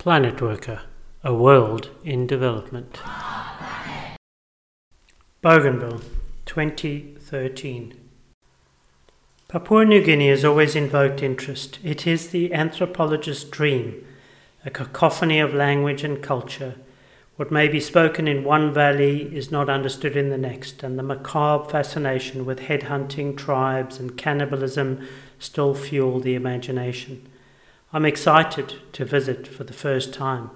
PlanetWorka, a world in development. Bougainville, 2013. Papua New Guinea has always invoked interest. It is the anthropologist's dream, a cacophony of language and culture. What may be spoken in one valley is not understood in the next, and the macabre fascination with headhunting, tribes, and cannibalism still fuel the imagination. I'm excited to visit for the first time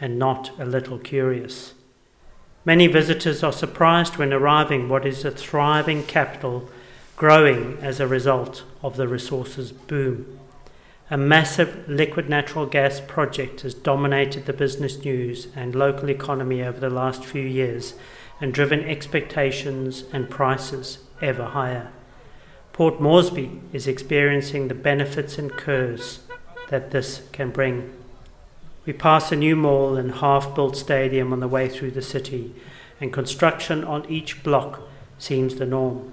and not a little curious. Many visitors are surprised when arriving what is a thriving capital growing as a result of the resources boom. A massive liquid natural gas project has dominated the business news and local economy over the last few years and driven expectations and prices ever higher. Port Moresby is experiencing the benefits and curves that this can bring. We pass a new mall and half built stadium on the way through the city, and construction on each block seems the norm.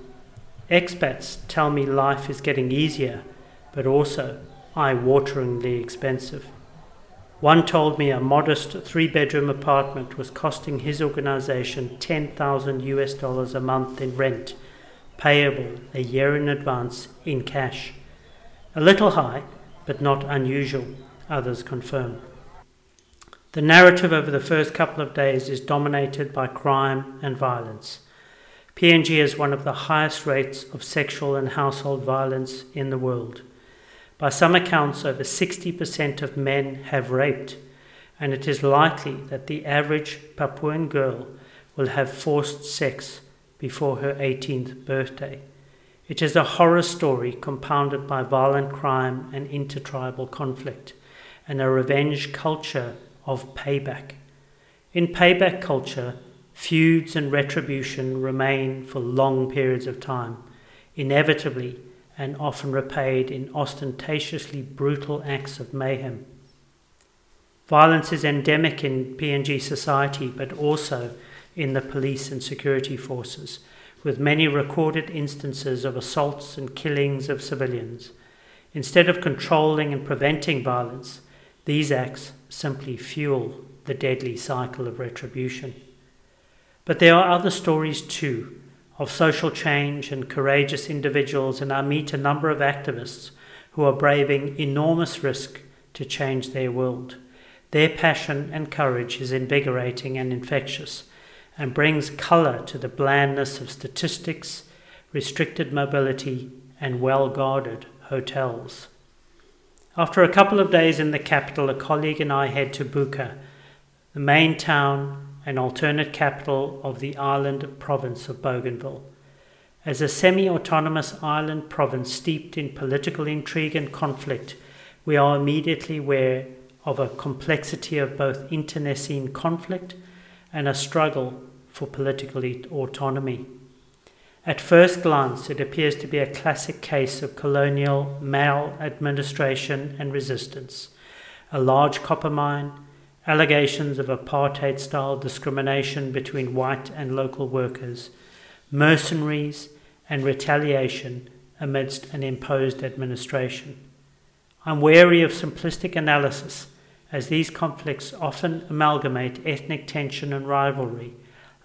Expats tell me life is getting easier, but also eye wateringly expensive. One told me a modest three bedroom apartment was costing his organization 10,000 US dollars a month in rent, payable a year in advance in cash. A little high, but not unusual, others confirm. The narrative over the first couple of days is dominated by crime and violence. PNG has one of the highest rates of sexual and household violence in the world. By some accounts, over 60% of men have raped, and it is likely that the average Papuan girl will have forced sex before her 18th birthday. It is a horror story compounded by violent crime and intertribal conflict, and a revenge culture of payback. In payback culture, feuds and retribution remain for long periods of time, inevitably and often repaid in ostentatiously brutal acts of mayhem. Violence is endemic in PNG society, but also in the police and security forces with many recorded instances of assaults and killings of civilians. Instead of controlling and preventing violence, these acts simply fuel the deadly cycle of retribution. But there are other stories too of social change and courageous individuals, and I meet a number of activists who are braving enormous risk to change their world. Their passion and courage is invigorating and infectious and brings colour to the blandness of statistics, restricted mobility, and well guarded hotels. After a couple of days in the capital, a colleague and I head to Buka, the main town and alternate capital of the island province of Bougainville. As a semi autonomous island province steeped in political intrigue and conflict, we are immediately aware of a complexity of both internecine conflict and a struggle for political autonomy. At first glance, it appears to be a classic case of colonial maladministration and resistance. A large copper mine, allegations of apartheid style discrimination between white and local workers, mercenaries, and retaliation amidst an imposed administration. I'm wary of simplistic analysis as these conflicts often amalgamate ethnic tension and rivalry,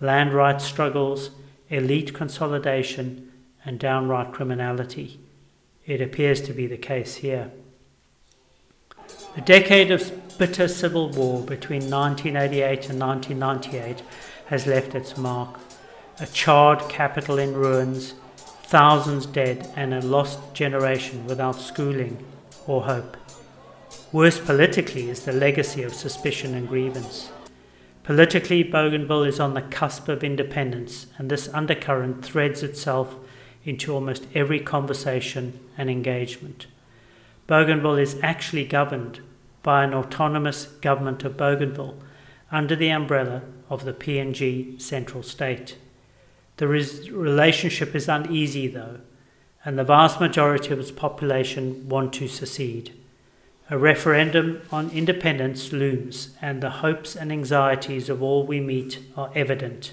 land rights struggles, elite consolidation, and downright criminality. It appears to be the case here. A decade of bitter civil war between 1988 and 1998 has left its mark. A charred capital in ruins, thousands dead, and a lost generation without schooling or hope. Worse politically is the legacy of suspicion and grievance. Politically, Bougainville is on the cusp of independence, and this undercurrent threads itself into almost every conversation and engagement. Bougainville is actually governed by an autonomous government of Bougainville under the umbrella of the PNG central state. The res- relationship is uneasy, though, and the vast majority of its population want to secede. A referendum on independence looms, and the hopes and anxieties of all we meet are evident,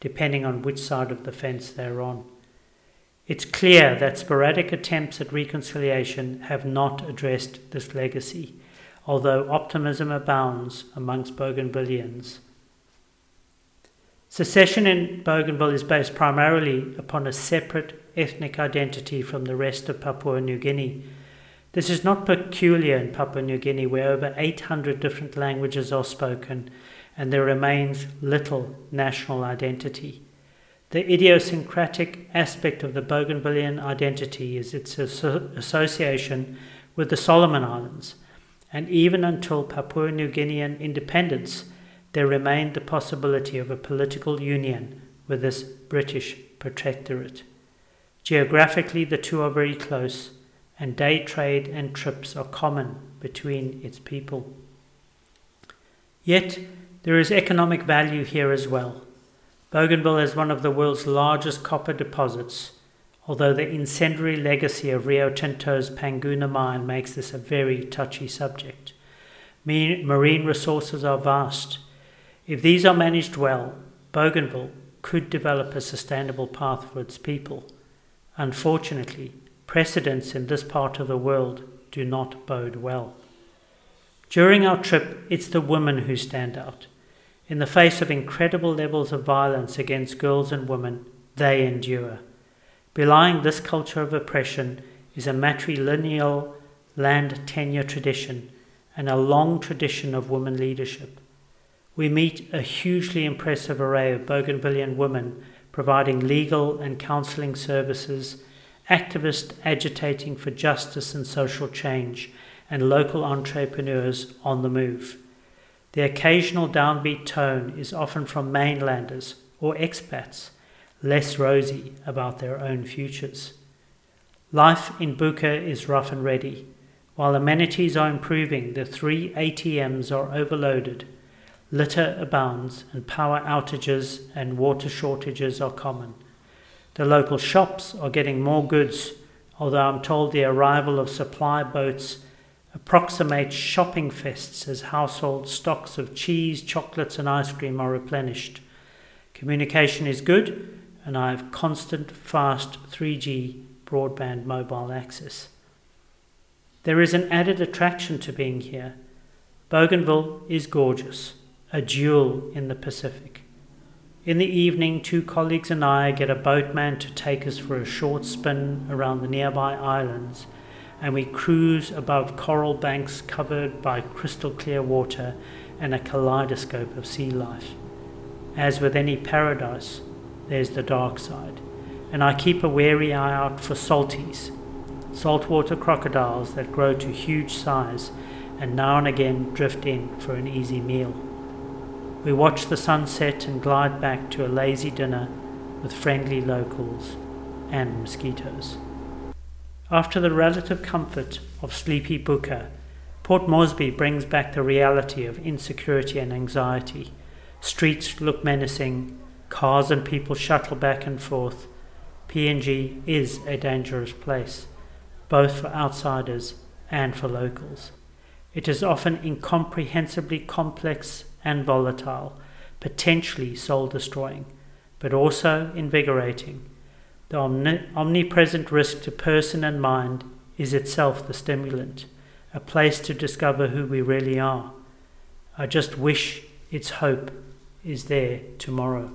depending on which side of the fence they're on. It's clear that sporadic attempts at reconciliation have not addressed this legacy. although optimism abounds amongst Bougainvilleans. Secession in Bougainville is based primarily upon a separate ethnic identity from the rest of Papua New Guinea. This is not peculiar in Papua New Guinea, where over 800 different languages are spoken and there remains little national identity. The idiosyncratic aspect of the Bougainvillean identity is its association with the Solomon Islands, and even until Papua New Guinean independence, there remained the possibility of a political union with this British protectorate. Geographically, the two are very close, and day trade and trips are common between its people. Yet, there is economic value here as well. Bougainville is one of the world's largest copper deposits, although the incendiary legacy of Rio Tinto's Panguna mine makes this a very touchy subject. Marine resources are vast. If these are managed well, Bougainville could develop a sustainable path for its people. Unfortunately, precedents in this part of the world do not bode well. During our trip, it's the women who stand out. In the face of incredible levels of violence against girls and women, they endure. Belying this culture of oppression is a matrilineal land tenure tradition and a long tradition of women leadership. We meet a hugely impressive array of Bougainvillean women providing legal and counseling services, activists agitating for justice and social change, and local entrepreneurs on the move. The occasional downbeat tone is often from mainlanders or expats, less rosy about their own futures. Life in Buka is rough and ready. While amenities are improving, the three ATMs are overloaded, litter abounds, and power outages and water shortages are common. The local shops are getting more goods, although I'm told the arrival of supply boats approximate shopping fests as household stocks of cheese, chocolates, and ice cream are replenished. Communication is good, and I have constant, fast 3G broadband mobile access. There is an added attraction to being here. Bougainville is gorgeous, a jewel in the Pacific. In the evening, two colleagues and I get a boatman to take us for a short spin around the nearby islands and we cruise above coral banks covered by crystal clear water and a kaleidoscope of sea life. As with any paradise, there's the dark side, and I keep a wary eye out for salties, saltwater crocodiles that grow to huge size and now and again drift in for an easy meal. We watch the sunset and glide back to a lazy dinner with friendly locals and mosquitoes. After the relative comfort of sleepy Buka, Port Moresby brings back the reality of insecurity and anxiety. Streets look menacing, cars and people shuttle back and forth. PNG is a dangerous place, both for outsiders and for locals. It is often incomprehensibly complex and volatile, potentially soul destroying, but also invigorating the omnipresent risk to person and mind is itself the stimulant, a place to discover who we really are. I just wish its hope is there tomorrow.